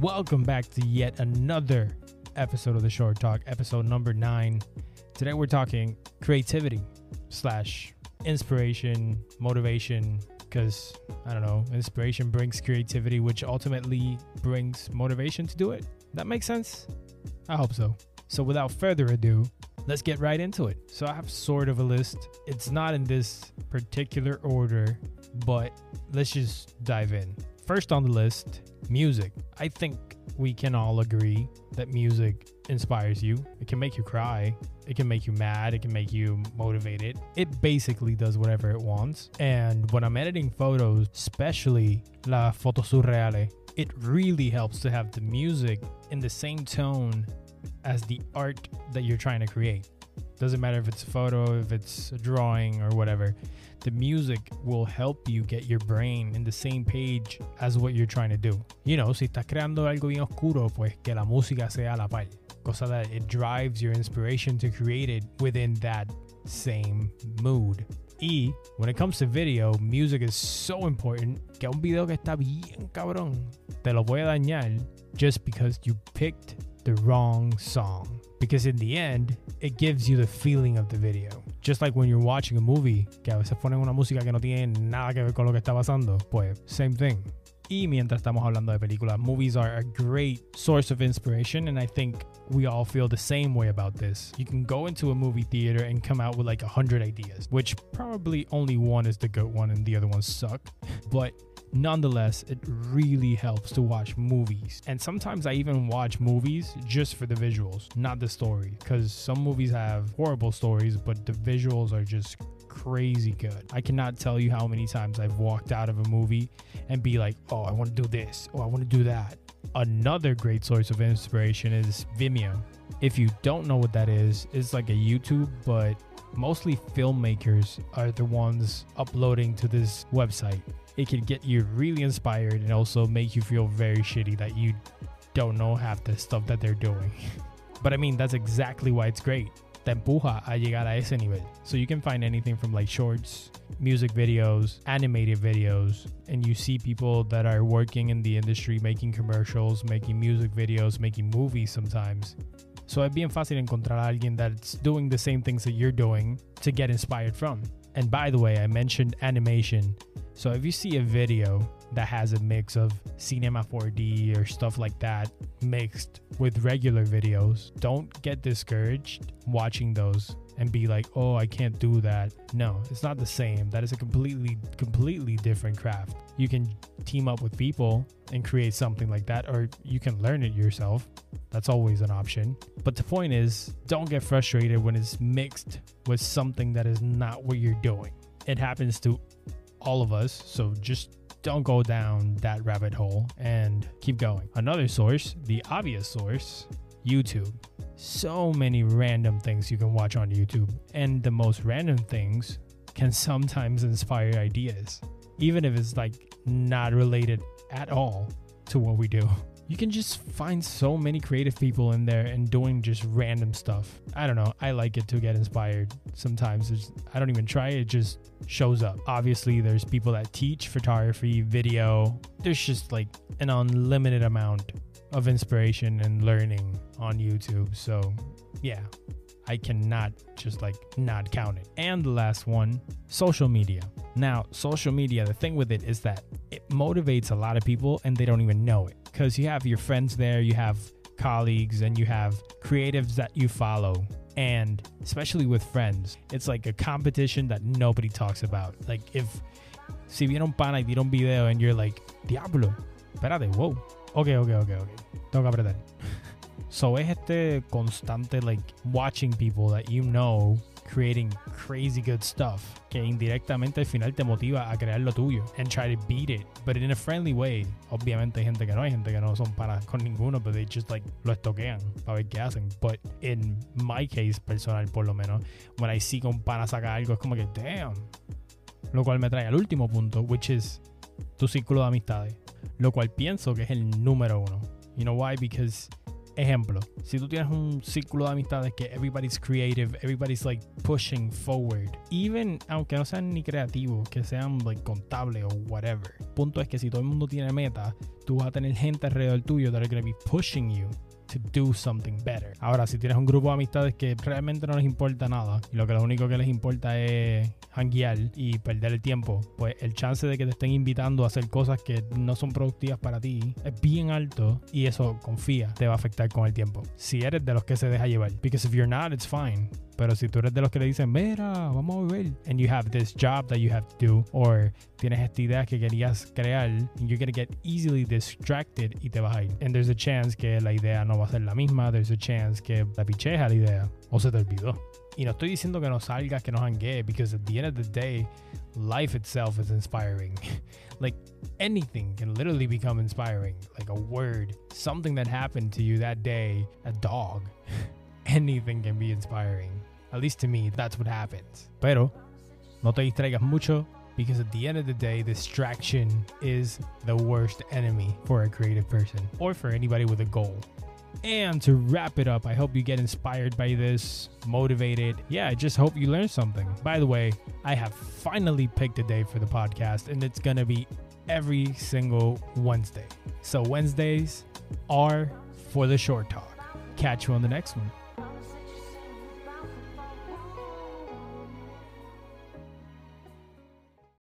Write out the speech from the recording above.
Welcome back to yet another episode of the Short Talk, episode number nine. Today we're talking creativity slash inspiration, motivation, because I don't know, inspiration brings creativity, which ultimately brings motivation to do it. That makes sense? I hope so. So without further ado, let's get right into it. So I have sort of a list. It's not in this particular order, but let's just dive in. First on the list, music. I think we can all agree that music inspires you. It can make you cry. It can make you mad. It can make you motivated. It basically does whatever it wants. And when I'm editing photos, especially la foto surreale, it really helps to have the music in the same tone as the art that you're trying to create. Doesn't matter if it's a photo, if it's a drawing, or whatever. The music will help you get your brain in the same page as what you're trying to do. You know, si estás creando algo bien oscuro, pues que la música sea la par. Cosa that it drives your inspiration to create it within that same mood. Y when it comes to video, music is so important que un video que está bien cabrón te lo voy a dañar just because you picked the wrong song. Because in the end, it gives you the feeling of the video. Just like when you're watching a movie, que a veces ponen una música que no tiene nada que ver con lo que está pasando, pues same thing. Y mientras estamos hablando de películas, movies are a great source of inspiration, and I think we all feel the same way about this. You can go into a movie theater and come out with like a hundred ideas, which probably only one is the good one and the other ones suck. But nonetheless, it really helps to watch movies. And sometimes I even watch movies just for the visuals, not the story. Because some movies have horrible stories, but the visuals are just crazy good. I cannot tell you how many times I've walked out of a movie and be like, oh, I want to do this, oh, I want to do that. Another great source of inspiration is Vimeo. If you don't know what that is, it's like a YouTube, but mostly filmmakers are the ones uploading to this website it can get you really inspired and also make you feel very shitty that you don't know half the stuff that they're doing. but I mean, that's exactly why it's great. Te empuja a llegar a ese nivel. So you can find anything from like shorts, music videos, animated videos, and you see people that are working in the industry making commercials, making music videos, making movies sometimes. So es bien fácil encontrar a alguien that's doing the same things that you're doing to get inspired from. And by the way, I mentioned animation. So if you see a video that has a mix of Cinema 4D or stuff like that mixed with regular videos, don't get discouraged watching those and be like, "Oh, I can't do that." No, it's not the same. That is a completely completely different craft. You can team up with people and create something like that or you can learn it yourself. That's always an option. But the point is, don't get frustrated when it's mixed with something that is not what you're doing. It happens to all of us. So just don't go down that rabbit hole and keep going. Another source, the obvious source, YouTube. So many random things you can watch on YouTube, and the most random things can sometimes inspire ideas, even if it's like not related at all to what we do you can just find so many creative people in there and doing just random stuff. I don't know. I like it to get inspired. Sometimes I don't even try it, just shows up. Obviously, there's people that teach photography, video. There's just like an unlimited amount of inspiration and learning on YouTube. So, yeah, I cannot just like not count it. And the last one, social media. Now, social media, the thing with it is that it motivates a lot of people and they don't even know it because you have your friends there, you have colleagues, and you have creatives that you follow. And especially with friends, it's like a competition that nobody talks about. Like if si viene un pana y un video and you're like, diablo, espérate, whoa. Okay, okay, okay, okay. Tengo que apretar. so es este constante like watching people that you know creating crazy good stuff que indirectamente al final te motiva a crear lo tuyo and try to beat it, but in a friendly way. Obviamente hay gente que no, hay gente que no son para con ninguno, but they just like lo estoquean para ver qué hacen. But in my case personal, por lo menos, when I see que un pana saca algo, es como que damn. Lo cual me trae al último punto, which is tu círculo de amistades. Lo cual pienso que es el número uno. You know why? Because Ejemplo, si tú tienes un círculo de amistades que everybody's creative, everybody's like pushing forward, even aunque no sean ni creativos, que sean like contables o whatever. Punto es que si todo el mundo tiene meta, tú vas a tener gente alrededor tuyo that are going to be pushing you to do something better. Ahora, si tienes un grupo de amistades que realmente no les importa nada y lo que lo único que les importa es hanguear y perder el tiempo, pues el chance de que te estén invitando a hacer cosas que no son productivas para ti es bien alto y eso, confía, te va a afectar con el tiempo. Si eres de los que se deja llevar. Because if you're not, it's fine. Pero si tú eres de los que le dicen, mira, vamos a beber, and you have this job that you have to do, or tienes esta idea que querías crear, and you're gonna get easily distracted y te vas a ir. And there's a chance que la idea no va a ser la misma, there's a chance que la picheja la idea, o se te olvidó. Y no estoy diciendo que no salgas, que no hanguees, because at the end of the day, life itself is inspiring. like anything can literally become inspiring. Like a word, something that happened to you that day, a dog. anything can be inspiring. At least to me, that's what happens. Pero no te distraigas mucho because at the end of the day, distraction is the worst enemy for a creative person or for anybody with a goal. And to wrap it up, I hope you get inspired by this, motivated. Yeah, I just hope you learn something. By the way, I have finally picked a day for the podcast, and it's going to be every single Wednesday. So Wednesdays are for the short talk. Catch you on the next one.